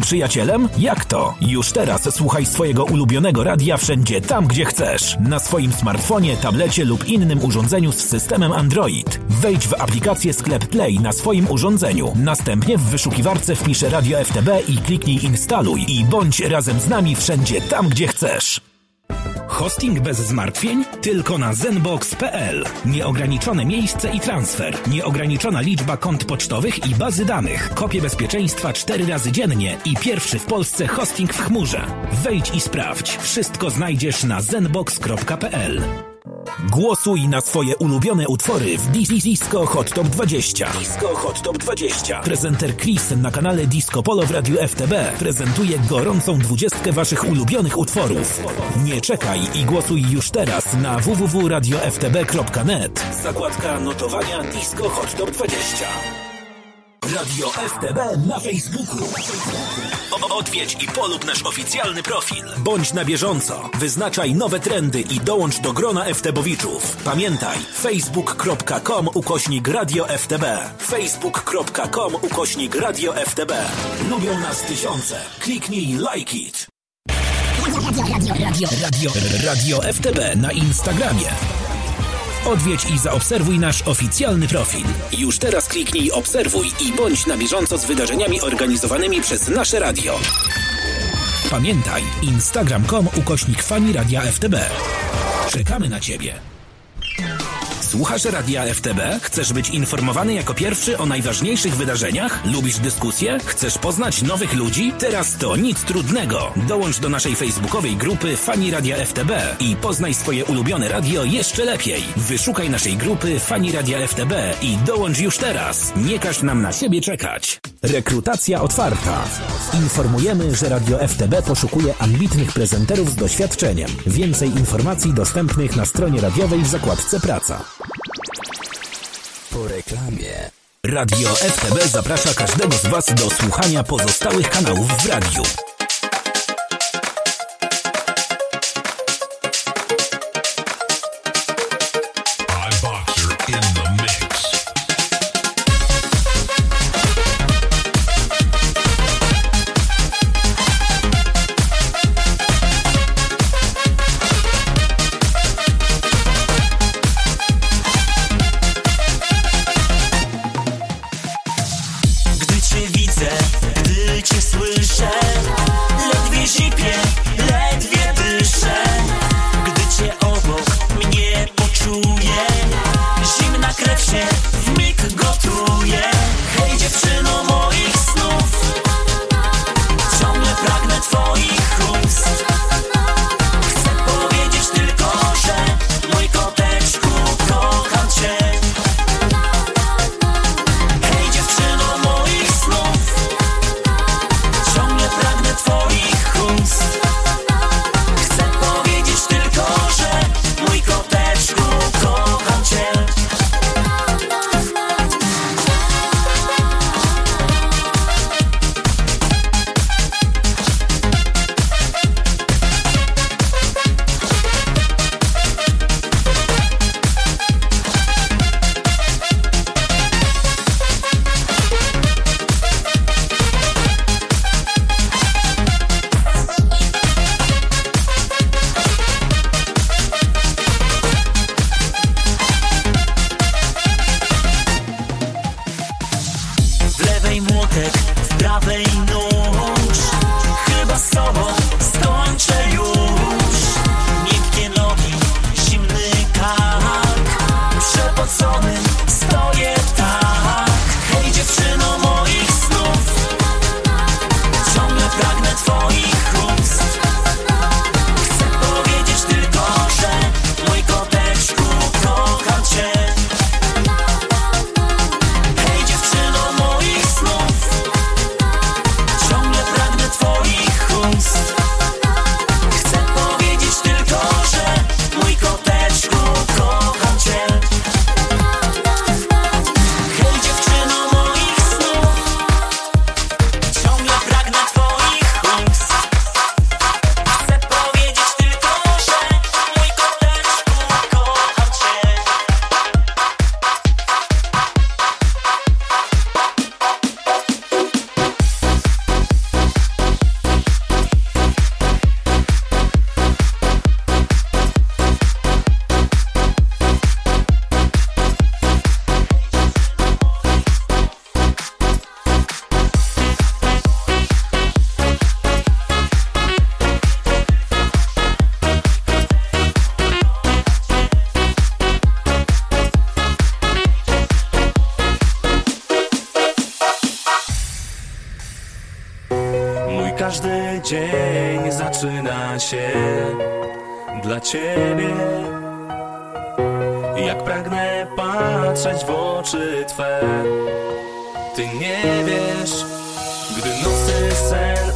Przyjacielem? Jak to? Już teraz słuchaj swojego ulubionego radia wszędzie tam, gdzie chcesz. Na swoim smartfonie, tablecie lub innym urządzeniu z systemem Android. Wejdź w aplikację Sklep Play na swoim urządzeniu. Następnie w wyszukiwarce wpisz Radio FTB i kliknij instaluj i bądź razem z nami wszędzie tam, gdzie chcesz. Hosting bez zmartwień? Tylko na zenbox.pl. Nieograniczone miejsce i transfer. Nieograniczona liczba kont pocztowych i bazy danych. Kopie bezpieczeństwa 4 razy dziennie i pierwszy w Polsce hosting w chmurze. Wejdź i sprawdź. Wszystko znajdziesz na zenbox.pl. Głosuj na swoje ulubione utwory w Disco Hot Top 20. Disco Hot Top 20. Prezenter Chris na kanale Disco Polo w Radiu FTB prezentuje gorącą dwudziestkę waszych ulubionych utworów. Nie czekaj i głosuj już teraz na www.radioftb.net. Zakładka notowania Disco Hot Top 20. Radio FTB na Facebooku. Odwiedź i polub nasz oficjalny profil. Bądź na bieżąco. Wyznaczaj nowe trendy i dołącz do grona FTBowiczów. Pamiętaj, facebook.com ukośnik Radio FTB. facebook.com ukośnik Radio FTB. Lubią nas tysiące. Kliknij like it. Radio, radio, radio, radio FTB na Instagramie. Odwiedź i zaobserwuj nasz oficjalny profil. Już teraz kliknij obserwuj i bądź na bieżąco z wydarzeniami organizowanymi przez nasze radio. Pamiętaj, instagram.com ukośnik fani radia FTB. Czekamy na Ciebie. Słuchasz Radia FTB? Chcesz być informowany jako pierwszy o najważniejszych wydarzeniach? Lubisz dyskusje? Chcesz poznać nowych ludzi? Teraz to nic trudnego. Dołącz do naszej facebookowej grupy Fani Radia FTB i poznaj swoje ulubione radio jeszcze lepiej. Wyszukaj naszej grupy Fani Radia FTB i dołącz już teraz. Nie każ nam na siebie czekać. Rekrutacja otwarta. Informujemy, że Radio FTB poszukuje ambitnych prezenterów z doświadczeniem. Więcej informacji dostępnych na stronie radiowej w zakładce Praca. Po reklamie. Radio FTB zaprasza każdego z Was do słuchania pozostałych kanałów w radiu.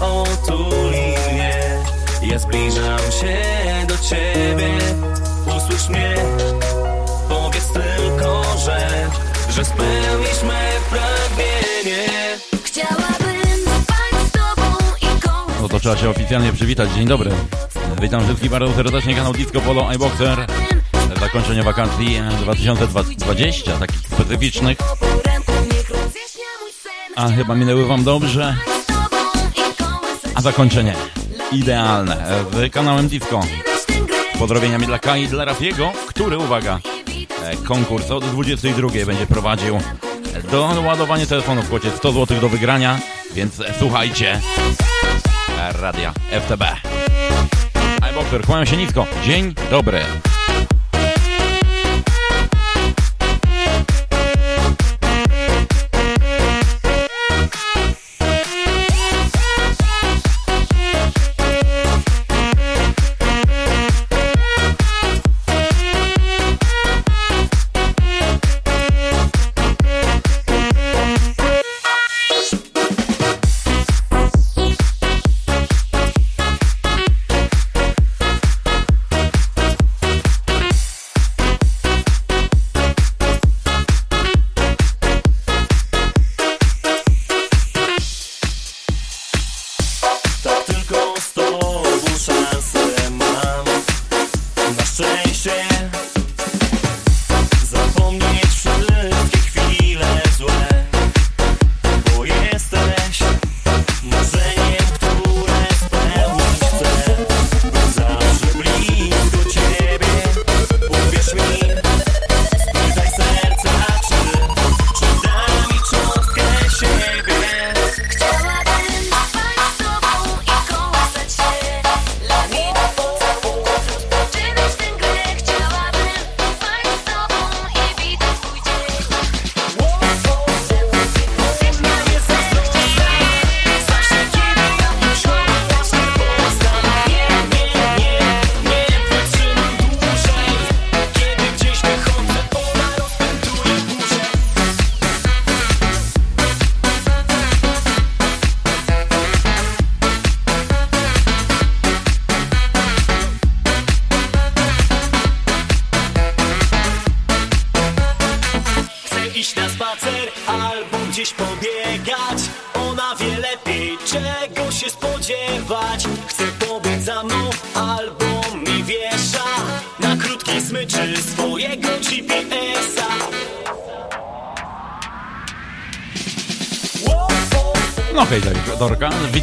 Otuli mnie Ja zbliżam się do Ciebie Usłysz mnie, powiedz tylko, że Że spełnisz me pragnienie Chciałabym spać z tobą i koło No to trzeba się oficjalnie przywitać. Dzień dobry. Witam wszystkich bardzo serdecznie. Kanał Disco Polo iBoxer. Zakończenie wakacji 2020, takich specyficznych. A chyba minęły wam dobrze. A zakończenie idealne z kanałem Disco. Pozdrowieniami dla Kai i dla Rafiego, który, uwaga, e, konkurs od 22 będzie prowadził do ładowania telefonu w kwocie 100 zł do wygrania, więc słuchajcie radia FTB. iBoxer, kłaniam się nisko. Dzień dobry.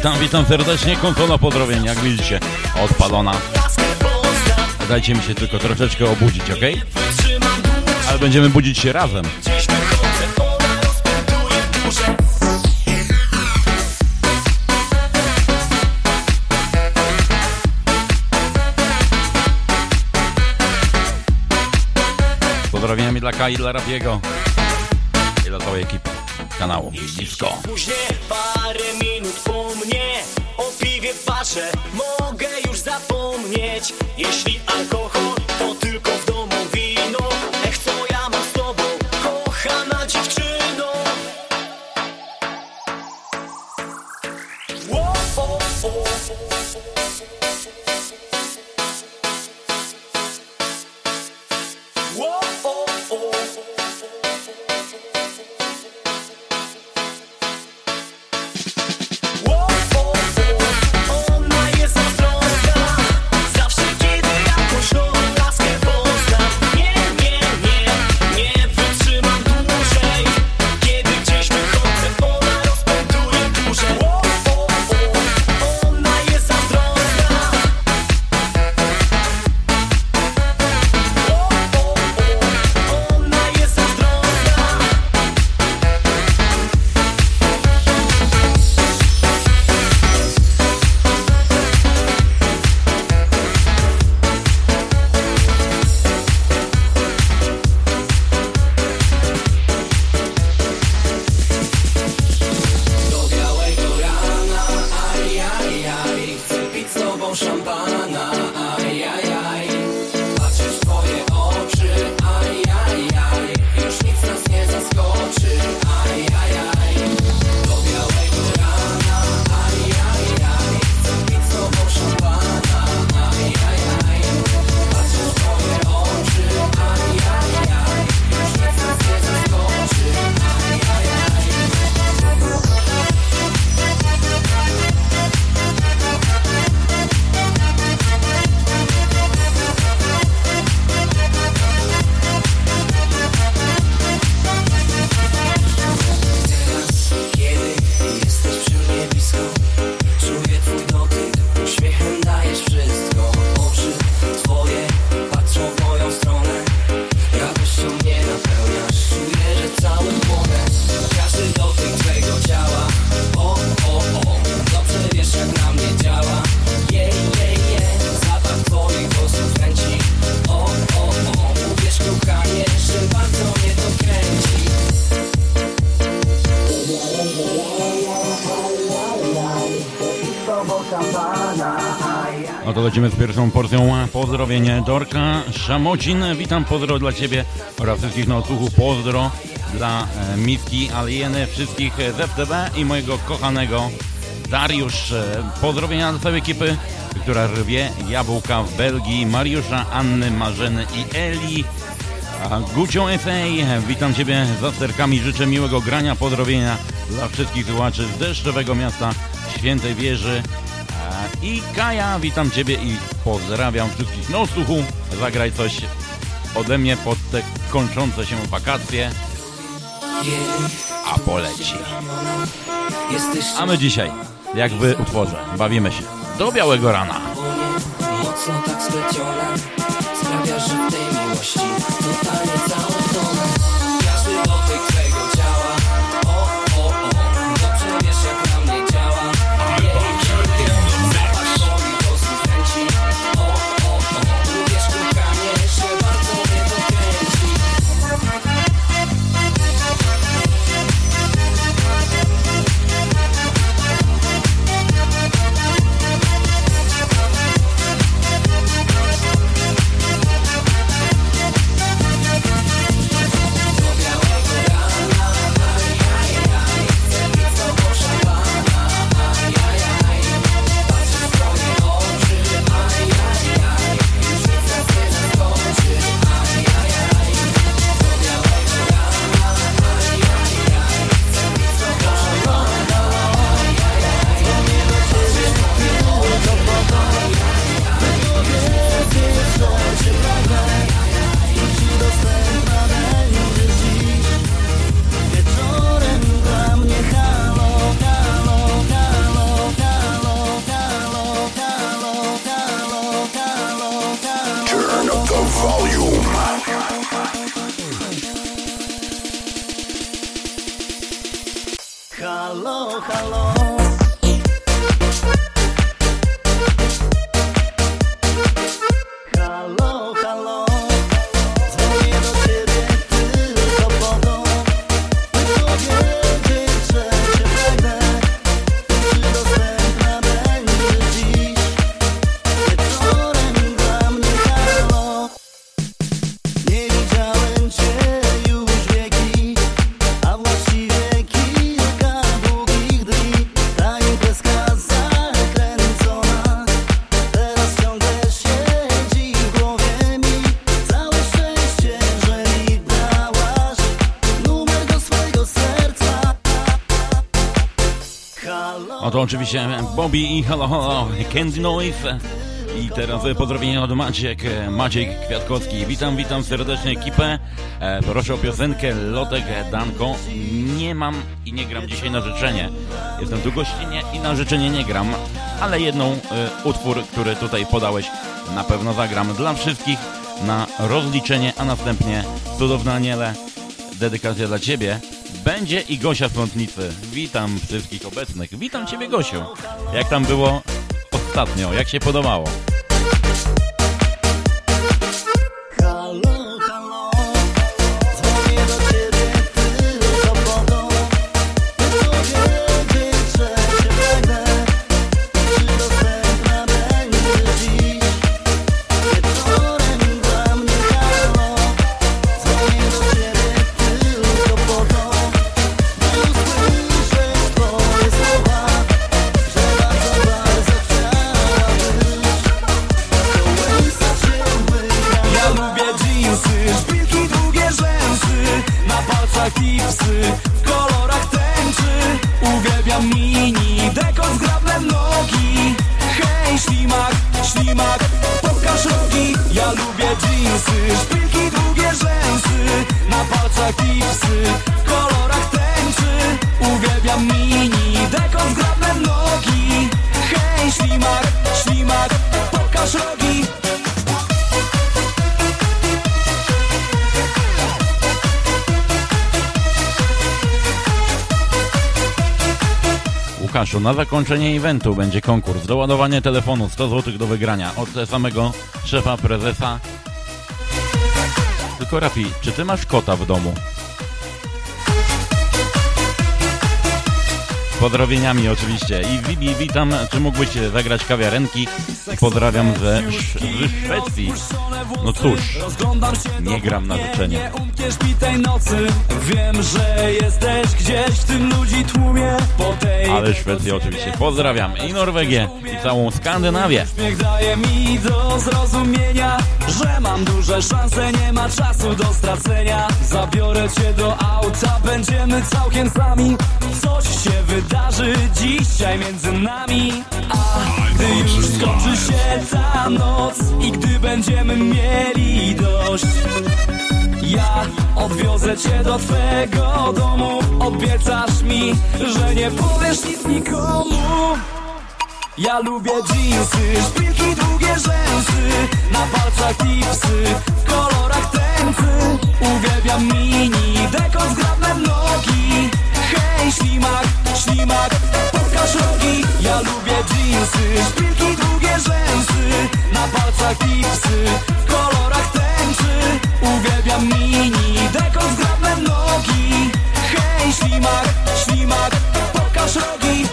Witam, witam serdecznie. Konsola pozdrowień, jak widzicie, odpalona. Dajcie mi się tylko troszeczkę obudzić, ok? Ale będziemy budzić się razem. Pozdrowieniami dla Kai, dla Rafiego i dla całej ekipy kanału Disco. Później parę minut po mnie O piwie patrzę, mogę już zapomnieć Jeśli alkohol, Lecimy z pierwszą porcją pozdrowienie Dorka Szamocin. Witam, pozdro dla Ciebie oraz wszystkich na odsłuchu. Pozdro dla e, Miski Alieny, wszystkich z FTB i mojego kochanego Dariusz. E, Pozdrowienia dla całej ekipy, która rwie jabłka w Belgii. Mariusza, Anny, Marzeny i Eli. A Gucią SA, witam Ciebie za sterkami, życzę miłego grania, pozdrowienia dla wszystkich słuchaczy z deszczowego miasta Świętej Wieży. I Kaja, witam Ciebie i pozdrawiam wszystkich. No słuchu, zagraj coś ode mnie pod te kończące się wakacje. A poleci. A my dzisiaj, jakby utworze, bawimy się do białego rana. Mocno tak splecione Sprawia, że w tej miłości Totalnie całą oczywiście Bobby i Hello Hello Candy Noise. I teraz pozdrowienia od Maciek, Maciek Kwiatkowski. Witam, witam serdecznie ekipę. E, proszę o piosenkę Lotek Danko. Nie mam i nie gram dzisiaj na życzenie. Jestem tu gościnnie i na życzenie nie gram, ale jedną e, utwór, który tutaj podałeś, na pewno zagram dla wszystkich na rozliczenie, a następnie cudowna Aniele, dedykacja dla Ciebie. Będzie i Gosia z Plątnicy. Witam wszystkich obecnych. Witam Ciebie, Gosiu. Jak tam było ostatnio? Jak się podobało? Na zakończenie eventu będzie konkurs. Doładowanie telefonu 100 zł do wygrania od samego szefa prezesa. Tylko Rafi, czy ty masz kota w domu? Pozdrowieniami oczywiście. I Vivi, witam, czy mógłbyś zagrać kawiarenki? Pozdrawiam ze, ze Szwecji. No cóż, nie gram na życzenie. Nie umkniesz mi tej nocy Wiem, że jesteś gdzieś w tym ludzi tłumie Ale Szwecję oczywiście pozdrawiam. I Norwegię, i całą Skandynawię. Uśmiech daje mi do zrozumienia Że mam duże szanse, nie ma czasu do stracenia Zabiorę cię do auta, będziemy całkiem sami Coś się wydarzy dzisiaj między nami. A gdy już skończy się ta noc I gdy będziemy mieli dość ja odwiozę cię do twego domu. Obiecasz mi, że nie powiesz nic nikomu. Ja lubię dżinsy, szpilki, długie rzęsy Na palcach tipsy, w kolorach tęczy Uwielbiam mini, dekor zgrabne nogi Hej, ślimak, ślimak, pokaż rogi. Ja lubię dżinsy, szpilki, długie rzęsy. Na palcach tipsy, w kolorach tęczy. Uwielbiam mini, dekor zgrabne nogi. Hej, ślimak, ślimak, pokaż rogi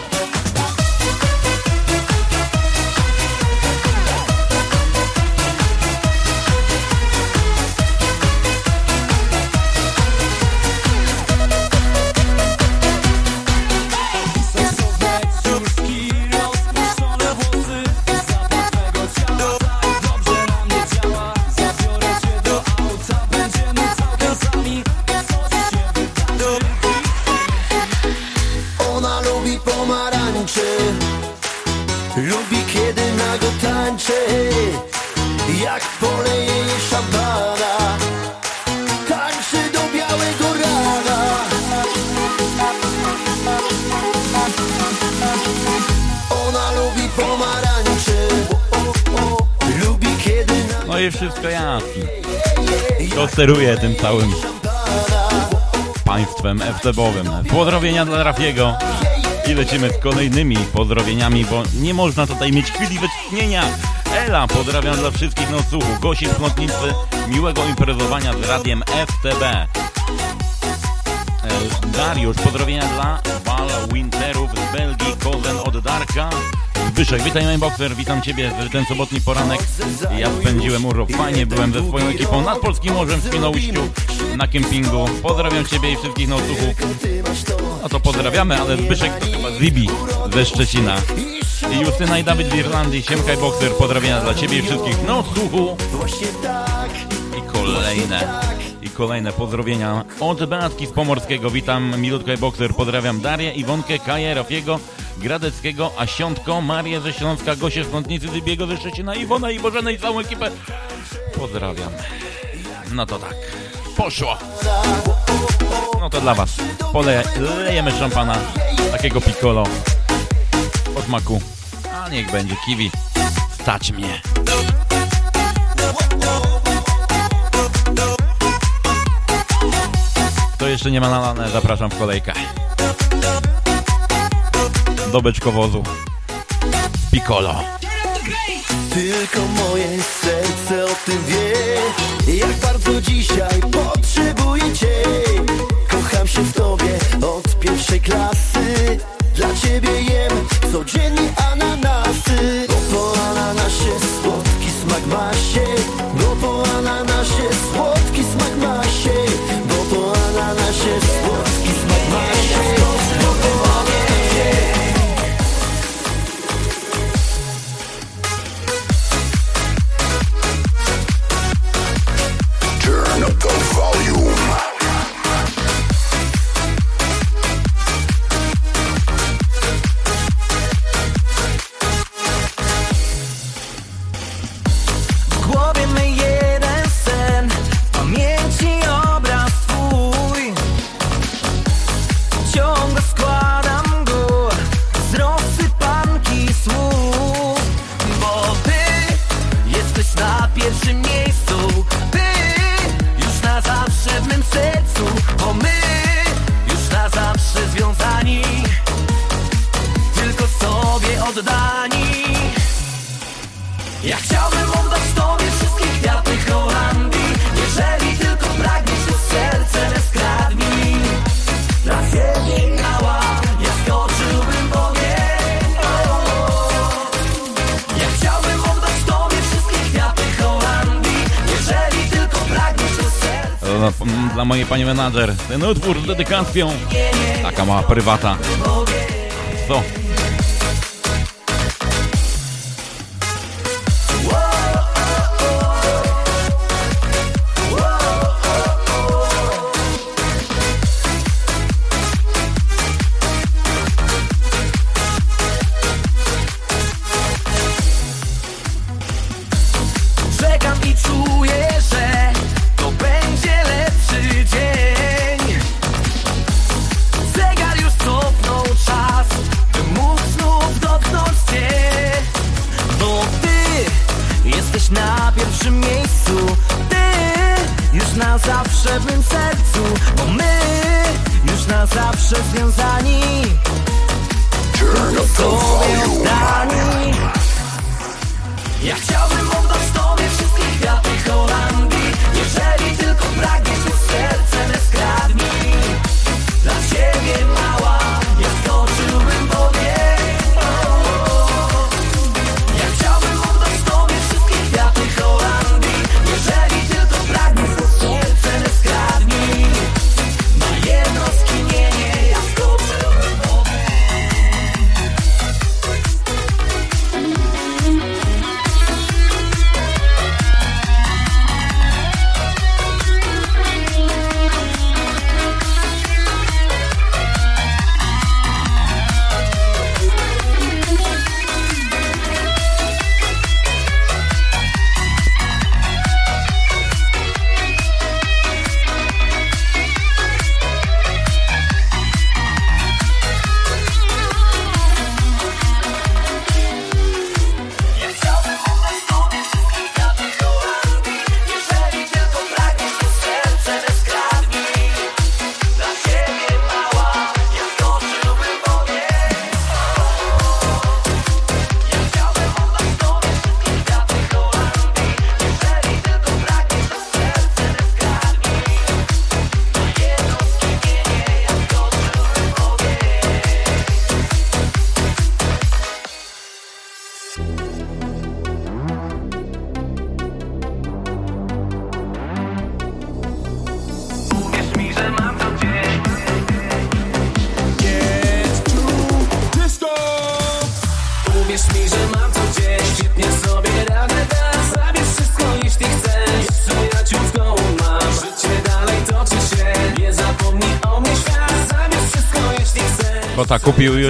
wszystko jasne. Kto steruje tym całym państwem FTB-owym. Pozdrowienia dla Rafiego. I lecimy z kolejnymi pozdrowieniami, bo nie można tutaj mieć chwili wytchnienia. Ela, pozdrawiam dla wszystkich na odsłuchu. Gosi miłego imprezowania z radiem FTB. E, Dariusz, pozdrowienia dla Val Winterów z Belgii, Kozen od Darka. Zbyszek, witaj Mainboxer, witam Ciebie w ten sobotni poranek. Ja spędziłem urok fajnie, byłem ze swoją ekipą nad Polskim Morzem w Świnoujściu na kempingu. Pozdrawiam Ciebie i wszystkich na odsłuchu. No to pozdrawiamy, ale Zbyszek chyba Zibi ze Szczecina. I Justyna i Dawid z Irlandii, Siemkaj Boxer, pozdrawienia dla Ciebie i wszystkich na odsłuchu. I kolejne, i kolejne pozdrowienia od Beatki z Pomorskiego. Witam Milutka i Boxer, pozdrawiam Darię, Iwonkę, Kaję, Rafiego, Gradeckiego, Asiątko, Marię ze Śląska, Gosię z Kątnicy, Zybiego ze Szczecina, Iwona i Bożenę i całą ekipę. Pozdrawiam. No to tak, poszło. No to dla Was. Polejemy szampana, takiego piccolo od maku. A niech będzie kiwi. Stać mnie. Kto jeszcze nie ma nalane, zapraszam w kolejkę. Do beczkowozu. Piccolo. Tylko moje serce o tym wie. Jak bardzo dzisiaj potrzebuję Cię. Kocham się w Tobie od pierwszej klasy. Dla Ciebie jem codziennie ananasy. Bo po ananasie słodki smak ma się. Bo po ananasie słodki smak ma się. Bo po ananasie słodki pani menadżer. Ten utwór z dedykacją. Taka mała prywata. Co?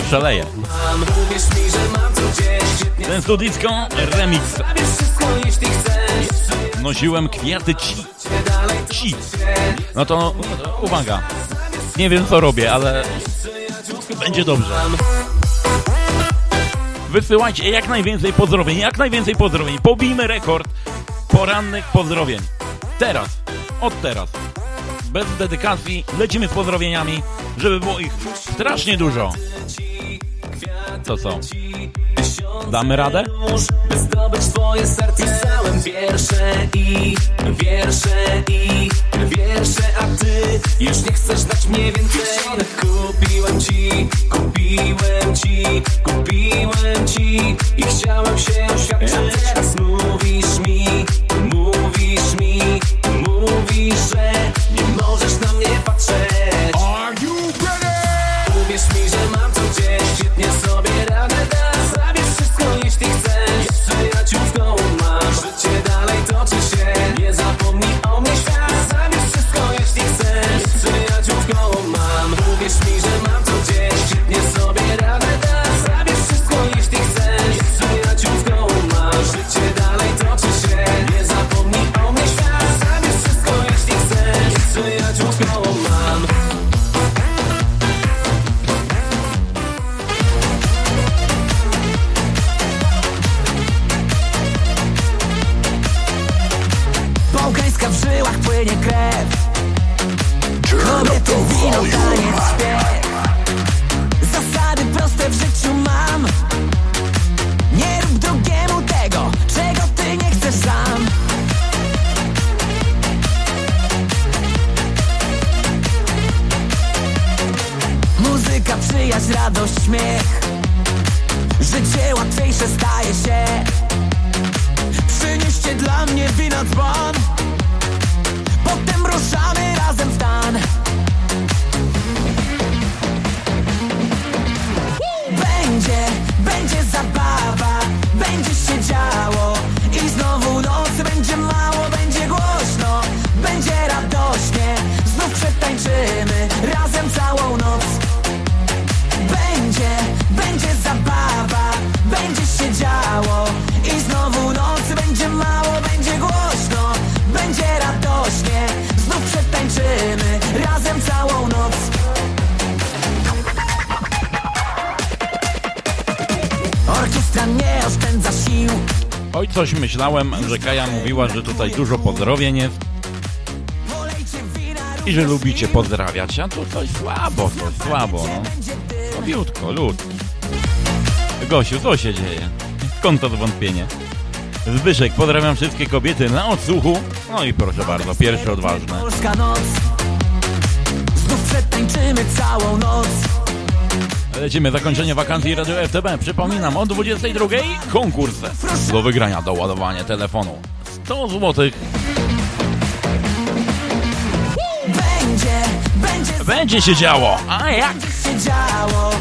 szaleje. Ten studyjską remix. Nosiłem kwiaty ci. Ci. No to uwaga. Nie wiem co robię, ale będzie dobrze. Wysyłajcie jak najwięcej pozdrowień, jak najwięcej pozdrowień. Pobijmy rekord porannych pozdrowień. Teraz, od teraz bez dedykacji. Lecimy z pozdrowieniami, żeby było ich strasznie dużo co? Damy radę? By zdobyć twoje serce Pisałem wiersze i wiersze i wiersze A ty już nie chcesz dać mnie więcej Kupiłem ci, kupiłem ci, kupiłem ci I chciałem się oświadczyć Teraz mówisz mi myślałem, że Kaja mówiła, że tutaj dużo pozdrowień jest i że lubicie pozdrawiać, a tu coś słabo, coś słabo, no. Słabiutko, lud. Gosiu, co się dzieje? Skąd to zwątpienie? Zbyszek, pozdrawiam wszystkie kobiety na odsłuchu. No i proszę bardzo, pierwsze odważne. Polska noc Znów przetańczymy całą noc Lecimy, zakończenie wakacji Radio FTB. Przypominam, o 22 konkurs do wygrania, do ładowania telefonu. 100 zł. Będzie, będzie Będzie się działo, a jak? się działo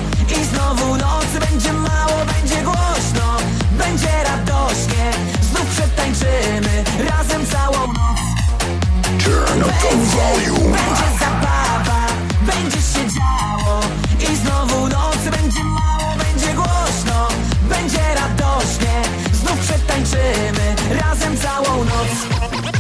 I znowu nocy będzie mało, będzie głośno Będzie radośnie Znów przetańczymy razem całą noc Turn up the volume. Będzie zabawa, będzie się działo I znowu nocy będzie mało, będzie głośno Będzie radośnie. Znów przetańczymy razem całą noc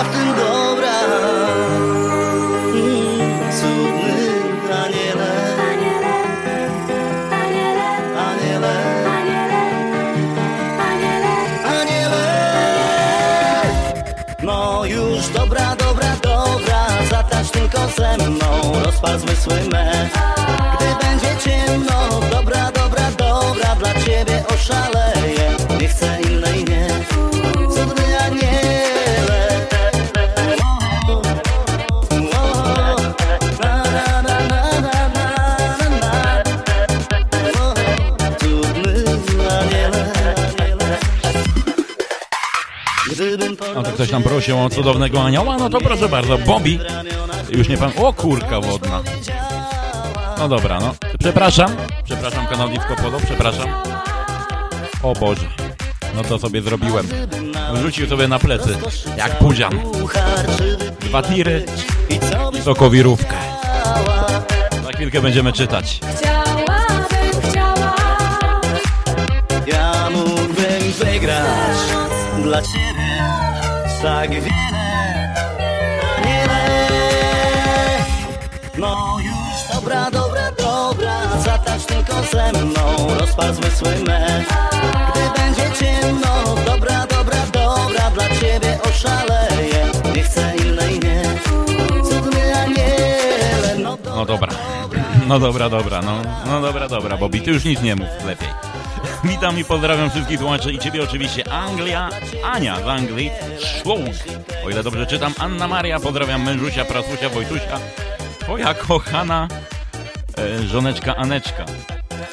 Taka w tym dobra Mm, Cudny aniele. Aniele Aniele No już dobra, dobra, dobra Zatacz tylko ze mną Rozpal zmysły me. Gdy będzie ciemno Dobra, dobra, dobra Dla ciebie oszaleję ktoś tam prosił o cudownego anioła, no to proszę bardzo, Bobby. Już nie pan... O, kurka wodna. No dobra, no. Przepraszam. Przepraszam, kanał Disco Polo, przepraszam. O Boże. No to sobie zrobiłem. Rzucił sobie na plecy, jak pudzian. Dwa tiry i sokowirówkę. Za chwilkę będziemy czytać. Ja mógłbym wygrać dla ciebie tak wiele, aniele. No już dobra, dobra, dobra, zatacz tylko ze mną, rozpal zmysły me. Gdy będzie ciemno, dobra, dobra, dobra, dla ciebie oszaleję, nie chcę innej, nie. Cudny aniele, no dobra. No dobra, dobra, no, no dobra, dobra, Bobby, ty już nic nie mów, lepiej. Witam i pozdrawiam wszystkich słuchaczy i ciebie oczywiście Anglia, Ania z Anglii, Szłóg. O ile dobrze czytam, Anna Maria, pozdrawiam mężusia, prasusia, Wojtusia, twoja kochana e, żoneczka Aneczka.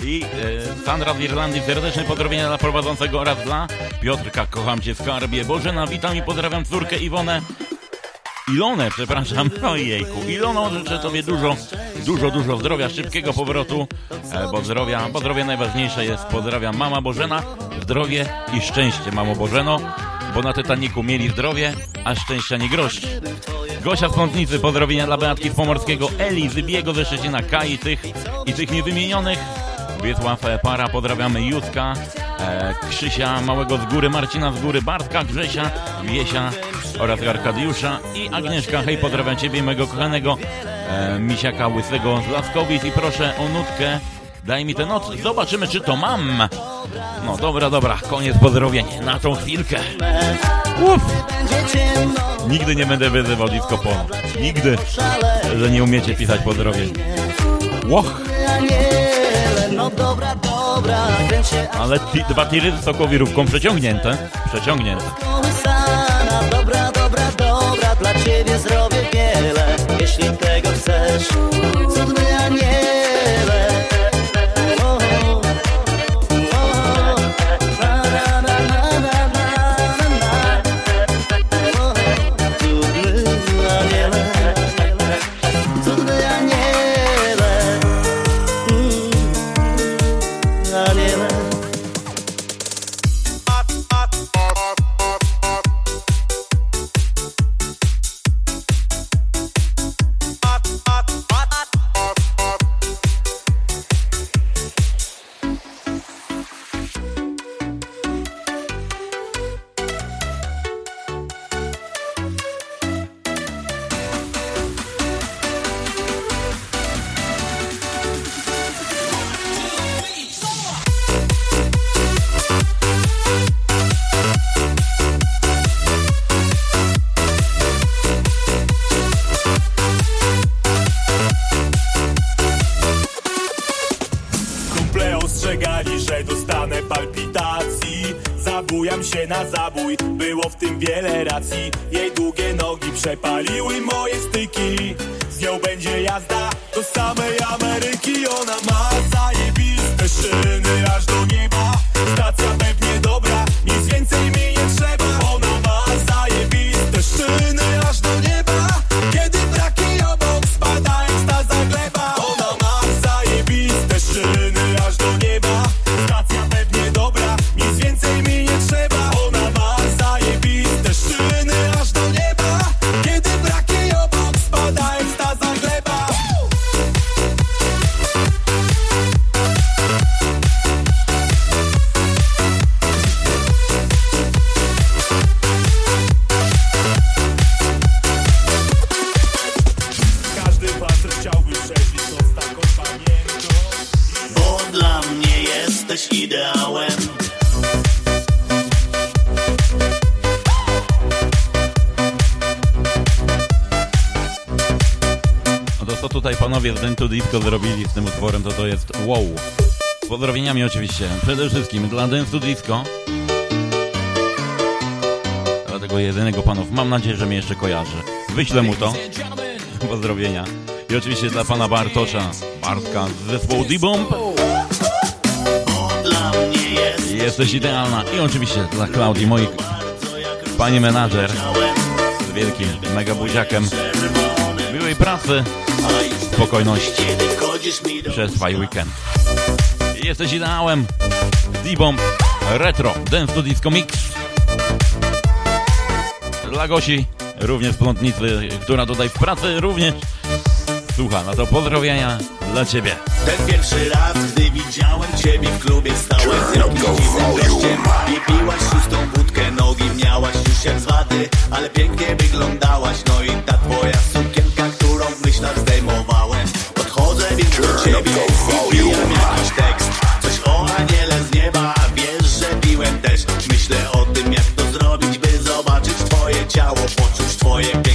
I e, Sandra z Irlandii, serdeczne pozdrowienia dla prowadzącego oraz dla Piotrka, kocham cię skarbie. Bożena, witam i pozdrawiam córkę Iwonę, Ilonę, przepraszam, ojejku. Ilono, życzę Tobie dużo, dużo, dużo zdrowia, szybkiego powrotu, e, bo zdrowia, bo zdrowie najważniejsze jest. Pozdrawiam mama Bożena, zdrowie i szczęście, mamo Bożeno, bo na Titaniku mieli zdrowie, a szczęścia nie grozi. Gosia z Pątnicy, pozdrowienia dla Beatki z Pomorskiego, Eli, Zybiego ze Szczecina, Kai, tych i tych niewymienionych. Wiesław Para, pozdrawiamy Józka, e, Krzysia, Małego z Góry, Marcina z Góry, Bartka, Grzesia, Wiesia oraz Arkadiusza i Agnieszka. Hej, pozdrawiam Ciebie, mego kochanego e, Misiaka Łysego z Laskowic i proszę o nutkę. Daj mi tę noc, zobaczymy czy to mam. No dobra, dobra, koniec pozdrowień na tą chwilkę. Uf. będzie ciemno, Nigdy nie będę wyzywał disco polo. Nigdy, że nie umiecie pisać pozdrowień. Łoch, no dobra, dobra, aż ale ti, dwa tiry z przeciągnięte. Przeciągnięte. Dobra, dobra, dobra, dla ciebie zrobię wiele, jeśli tego chcesz. Cudny aniele, ideałem No to co tutaj panowie z Dento Disco zrobili z tym utworem, to to jest wow. Z pozdrowieniami oczywiście. Przede wszystkim dla Dance Disco. Dla tego jedynego panów. Mam nadzieję, że mnie jeszcze kojarzy. Wyślę mu to. Pozdrowienia. I oczywiście dla pana Bartosza, Bartka z zespołu D-Bomb. Jesteś idealna. I oczywiście dla Klaudii, mojej pani menadżer z wielkim mega buziakiem. Miłej pracy, spokojności. Przetrwaj weekend. Jesteś ideałem. D-Bomb Retro Dance to Disco Mix. Dla Gosi, również Plątnicy, która tutaj w pracy również słucha. No to pozdrowienia dla Ciebie. Ten pierwszy raz, gdy widziałem ciebie w klubie Stałeś z jakimś gościem I piłaś szóstą wódkę, nogi miałaś już jak z waty Ale pięknie wyglądałaś, no i ta twoja sukienka Którą w myślach zdejmowałem Podchodzę więc do ciebie i pijam jakiś tekst Coś o aniele z nieba, wiesz, że piłem też Myślę o tym jak to zrobić, by zobaczyć twoje ciało Poczuć twoje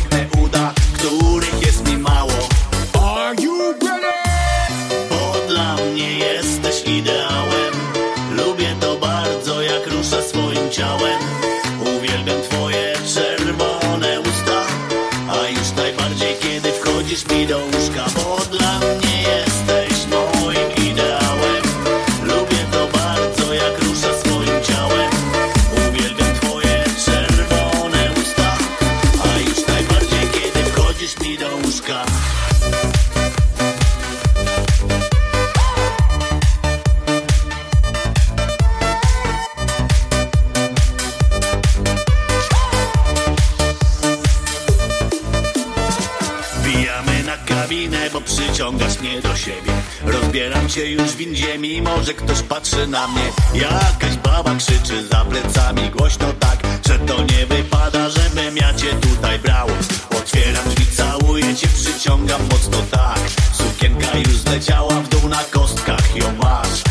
mnie do siebie. Rozbieram cię już w windzie, mimo że ktoś patrzy na mnie. Jakaś baba krzyczy za plecami głośno tak Że to nie wypada, żebym ja cię tutaj brał. Otwieram drzwi, całuję cię, przyciągam mocno tak. Sukienka już zleciała w dół na kostkach, ją masz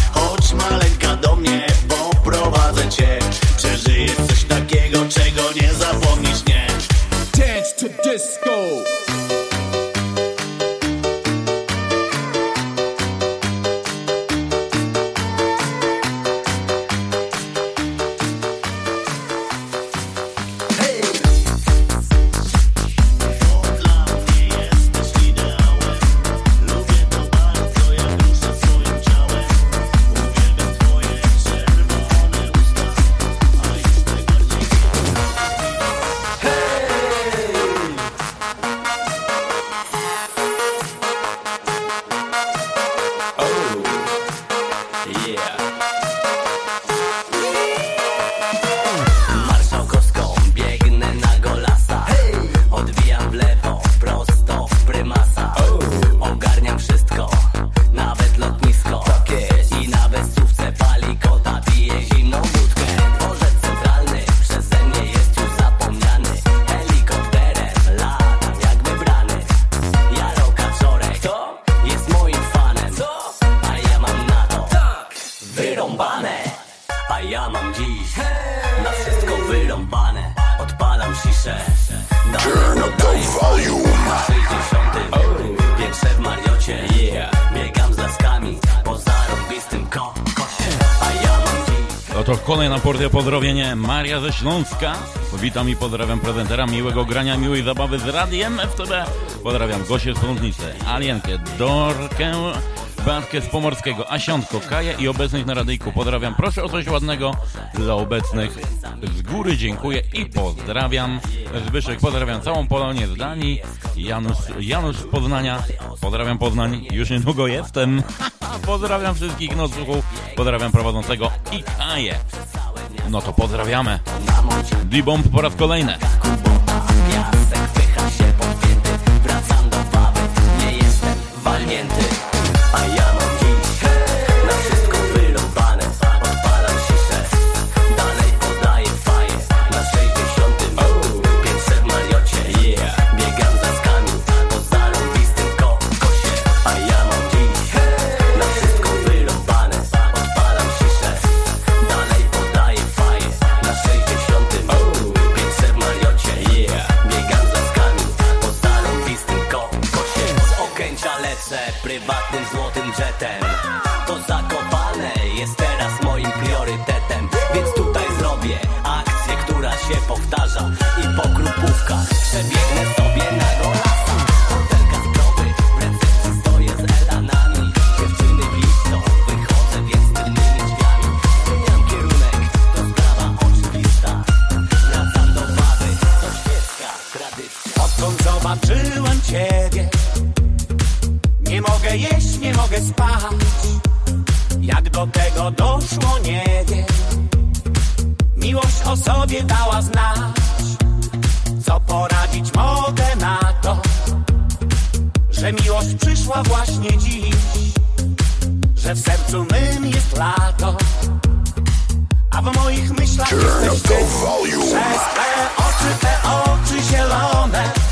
To kolejna porcja pozdrowienie Maria ze Śląska. Witam i pozdrawiam prezentera, miłego grania, miłej zabawy z radiem FTB. Pozdrawiam Gosię z Alienkę, Dorkę, Bandkę z Pomorskiego, Asiątko, Kaja i obecnych na radyjku. Pozdrawiam, proszę o coś ładnego dla obecnych. Z góry dziękuję i pozdrawiam. Zbyszek, pozdrawiam całą Polonię z Danii. Janusz, Janusz z Poznania. Pozdrawiam Poznań, już niedługo jestem. pozdrawiam wszystkich nocłuchów, pozdrawiam prowadzącego i Kaję. No to pozdrawiamy. D-Bomb po raz kolejny. Walnięty а я o sobie dała znać. Co poradzić mogę na to Że miłość przyszła właśnie dziś Że w sercu mym jest lato A w moich myślach Turn jesteś ty. Przez te oczy, te oczy zielone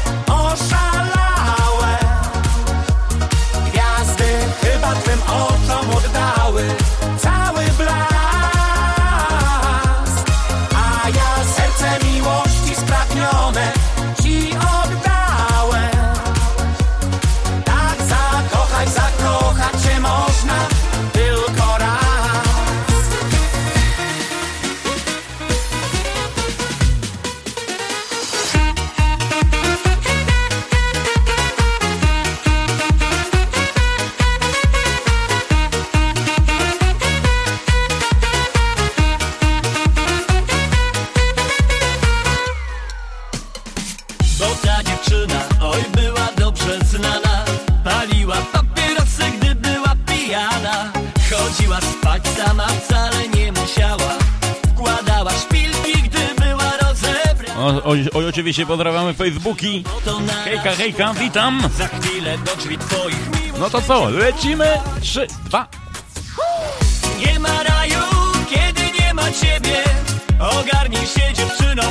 oczywiście pozdrawiamy Facebooki. Hejka, hejka, witam. Za chwilę do drzwi twoich No to co, lecimy? 3, 2. Nie ma raju, kiedy nie ma ciebie. Ogarnij się dziewczyno,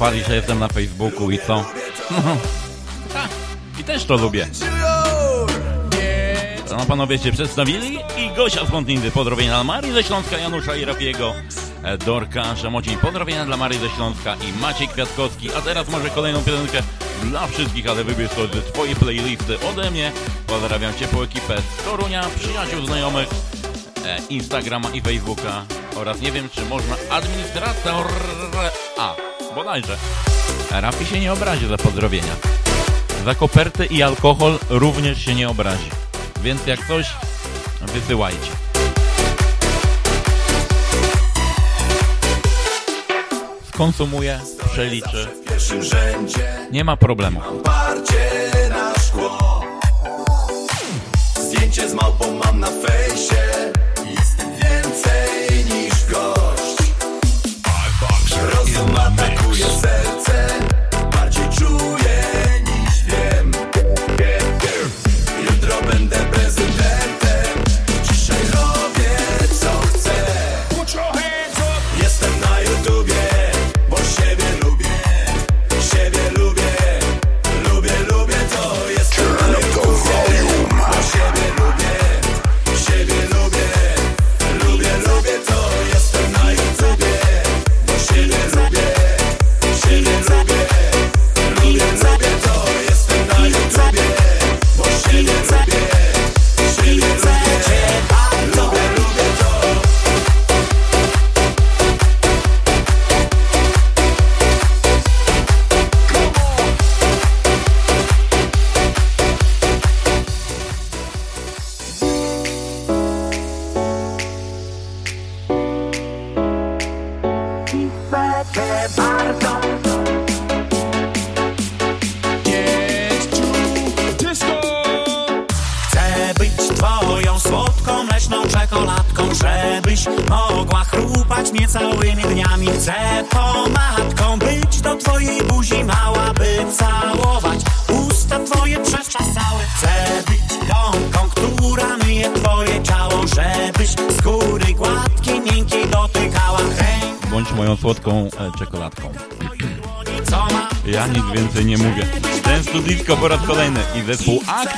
chwali, że jestem na Facebooku i co? Tak, I też to lubię. No panowie się przedstawili i Gosia z Kontindy. Pozdrowienia dla Marii ze Śląska, Janusza i Rafiego, e, Dorka, Szamocin. Pozdrowienia dla Marii ze Śląska i Maciej Kwiatkowski. A teraz może kolejną piosenkę dla wszystkich, ale wybierz to ze twojej playlisty ode mnie. Pozdrawiam ciepłą ekipę z Torunia, przyjaciół, znajomych, e, Instagrama i Facebooka oraz nie wiem, czy można administrator... A, bodajże. Rafi się nie obrazi za pozdrowienia. Za koperty i alkohol również się nie obrazi. Więc jak coś, wysyłajcie. Skonsumuję, przeliczę. Nie ma problemu. Zdjęcie z małpą mam na fejsie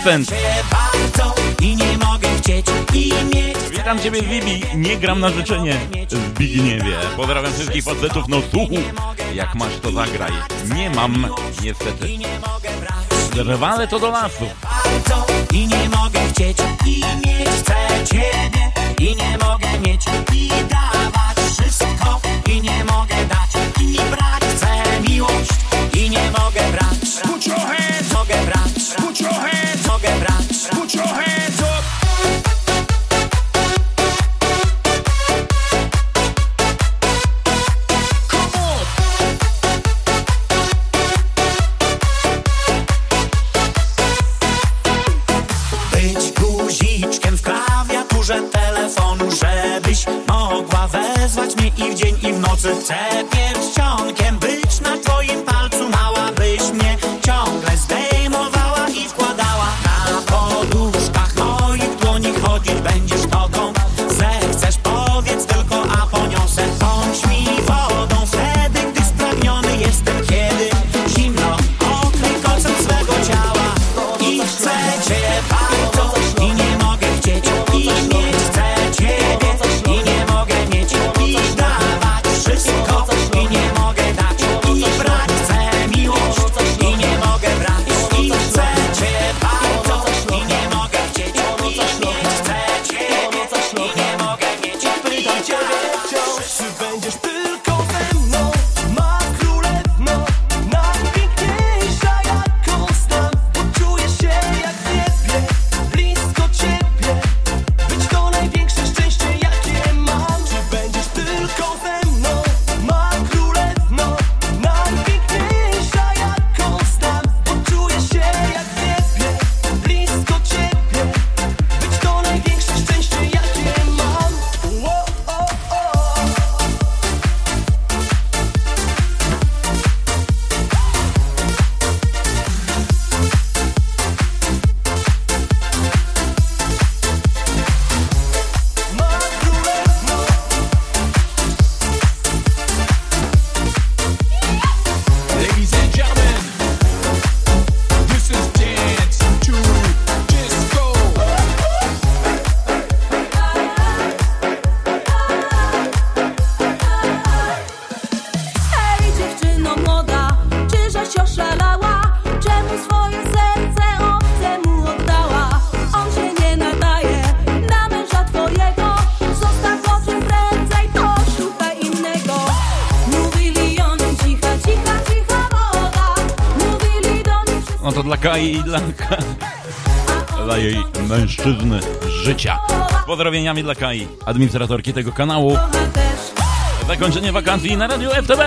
mieć Witam Ciebie Zibi, nie gram na życzenie Zbigniewie. Pozdrawiam wszystkich facetów, no słuchu. Jak masz to zagraj. Nie mam, niestety. i nie mogę brać Rwale to do lasu. bardzo i nie mogę chcieć i mieć chcę ciebie i nie mogę mieć i dawać telefonu, żebyś mogła wezwać mnie i w dzień i w nocy. Chcę pierścionkiem być na twoim Kai i dla, dla jej mężczyzny życia. Pozdrowieniami dla Kai, administratorki tego kanału. Zakończenie wakacji na radiu FTB.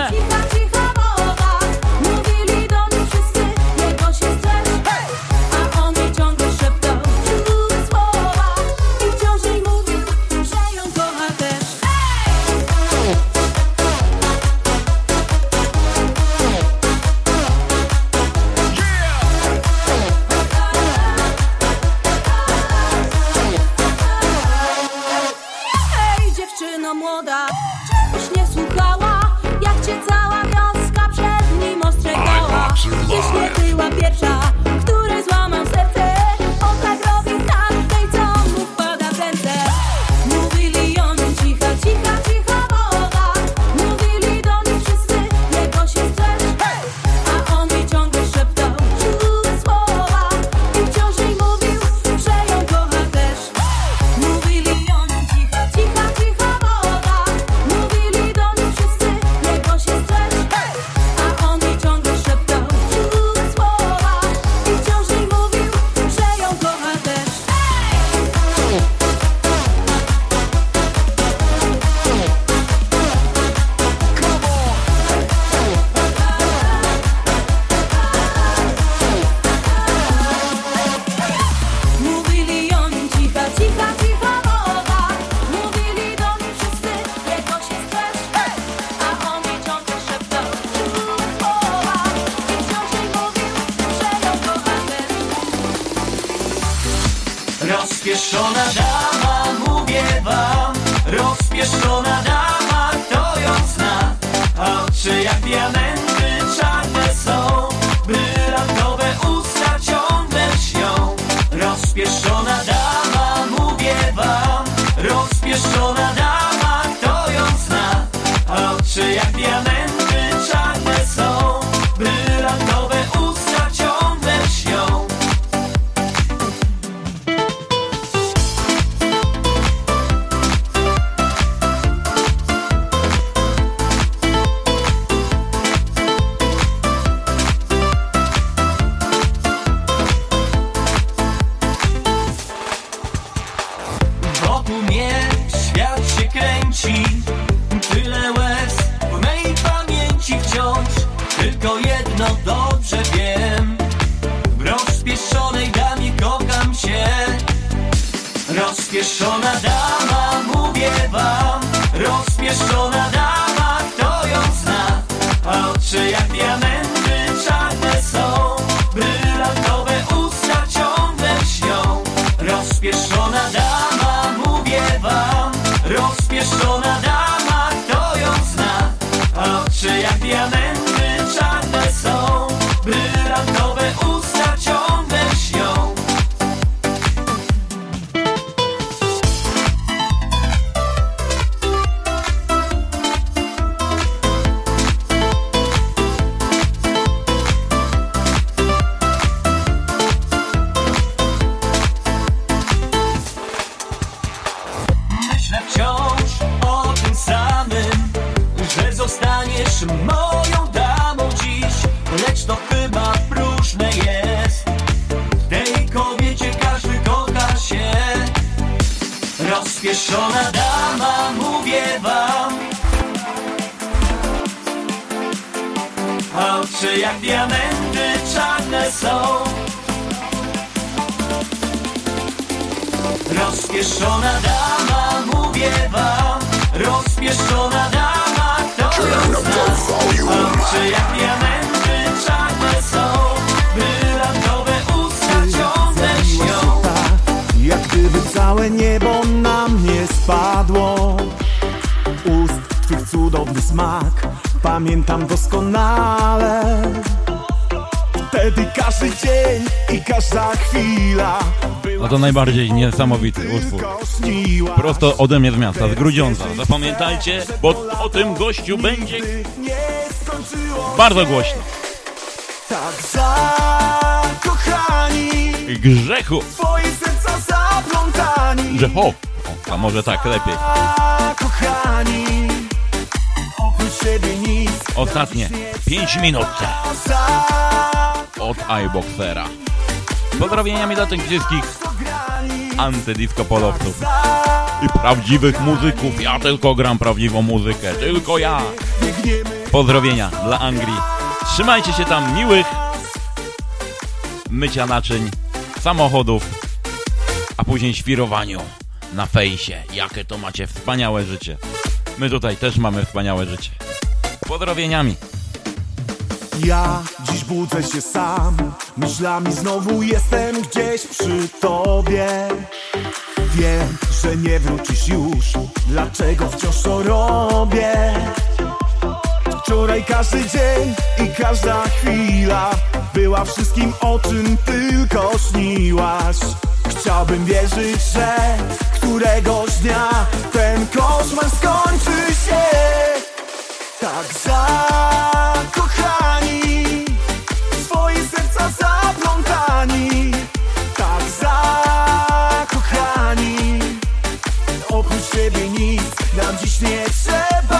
Rozpieszona dama, mówię wam. Rozpieszona dama, kto ją zna. A oczy jak diamenty wciąż o tym samym Że zostaniesz moją damą dziś Lecz to chyba próżne jest. Tej kobiecie każdy kocha się. Rozpieszona dama, mówię wam. A oczy jak diamenty czarne są. Rozpieszona dama, mówię wam Rozpieszona dama, kto ją zna Oczy jak diamenty czarne są. Brylantowe usta ciągle śnią. Jak gdyby całe niebo na mnie spadło. Ust twych cudowny smak Pamiętam doskonale. Wtedy każdy dzień i każda chwila No to najbardziej niesamowity utwór. Prosto ode mnie z miasta, z Grudziądza. Zapamiętajcie, bo o tym gościu będzie bardzo głośno. Tak zakochani Grzechu, Twoje serca zaplątani Grzecho. O, a może tak lepiej. Zakochani Oprócz siebie nic Ostatnie 5 minut. Od iBoxera. Pozdrowieniami dla tych wszystkich antydisco polowców i prawdziwych muzyków. Ja tylko gram prawdziwą muzykę, tylko ja. Pozdrowienia dla Anglii. Trzymajcie się tam miłych mycia naczyń, samochodów, a później świrowaniu na fejsie. Jakie to macie wspaniałe życie. My tutaj też mamy wspaniałe życie. Pozdrowieniami. Ja dziś budzę się sam. Myślami znowu jestem gdzieś przy tobie. Wiem, że nie wrócisz już. Dlaczego wciąż to robię? Wczoraj każdy dzień i każda chwila Była wszystkim o czym tylko śniłaś. Chciałbym wierzyć, że któregoś dnia Ten koszmar skończy się Tak zakochani Swoje serca zaplątani Tak zakochani. Oprócz siebie nic nam dziś nie trzeba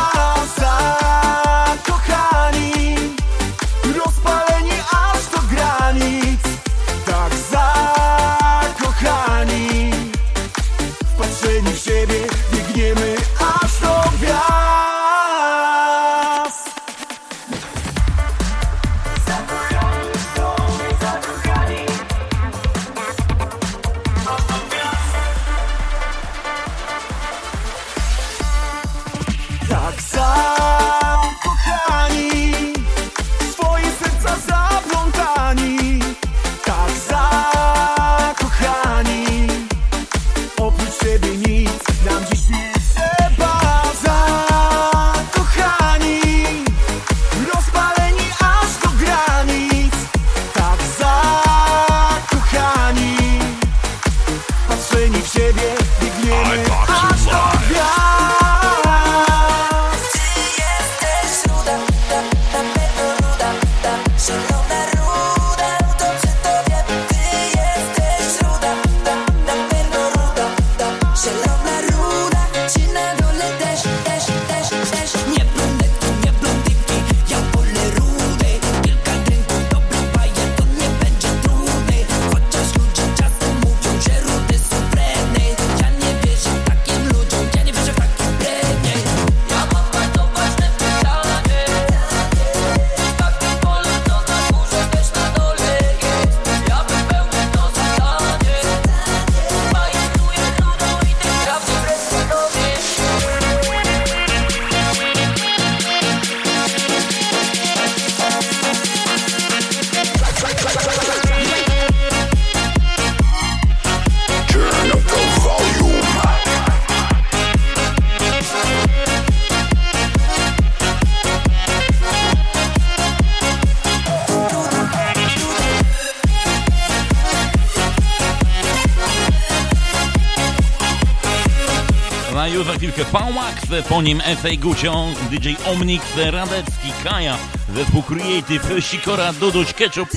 po nim SA Gucio, DJ Omnix, Radecki, Kaja, zespół Creative, Sikora, Duduś, Ketchup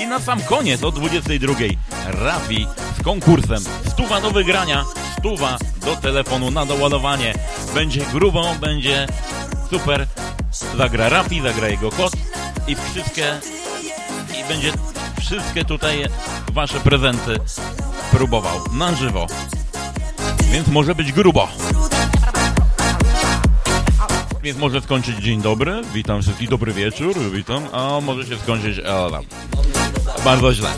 i na sam koniec o 22 Rafi z konkursem Stuwa do wygrania, stuwa do telefonu na doładowanie. Będzie grubo, będzie super. Zagra Rafi, zagra jego kot i wszystkie i będzie wszystkie tutaj wasze prezenty próbował na żywo. Więc może być grubo. Więc może skończyć dzień dobry, witam wszystkich, dobry wieczór, witam, a może się skończyć, o tam, bardzo źle.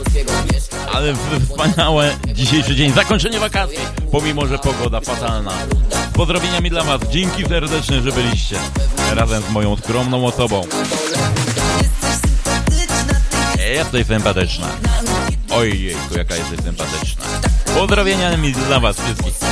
Ale wspaniałe dzisiejszy dzień, zakończenie wakacji, pomimo, że pogoda fatalna. Pozdrowieniami dla was, dzięki serdeczne, że byliście razem z moją skromną osobą. Jesteś sympatyczna. Ojejku, jaka jesteś sympatyczna. Pozdrowieniami dla was wszystkich.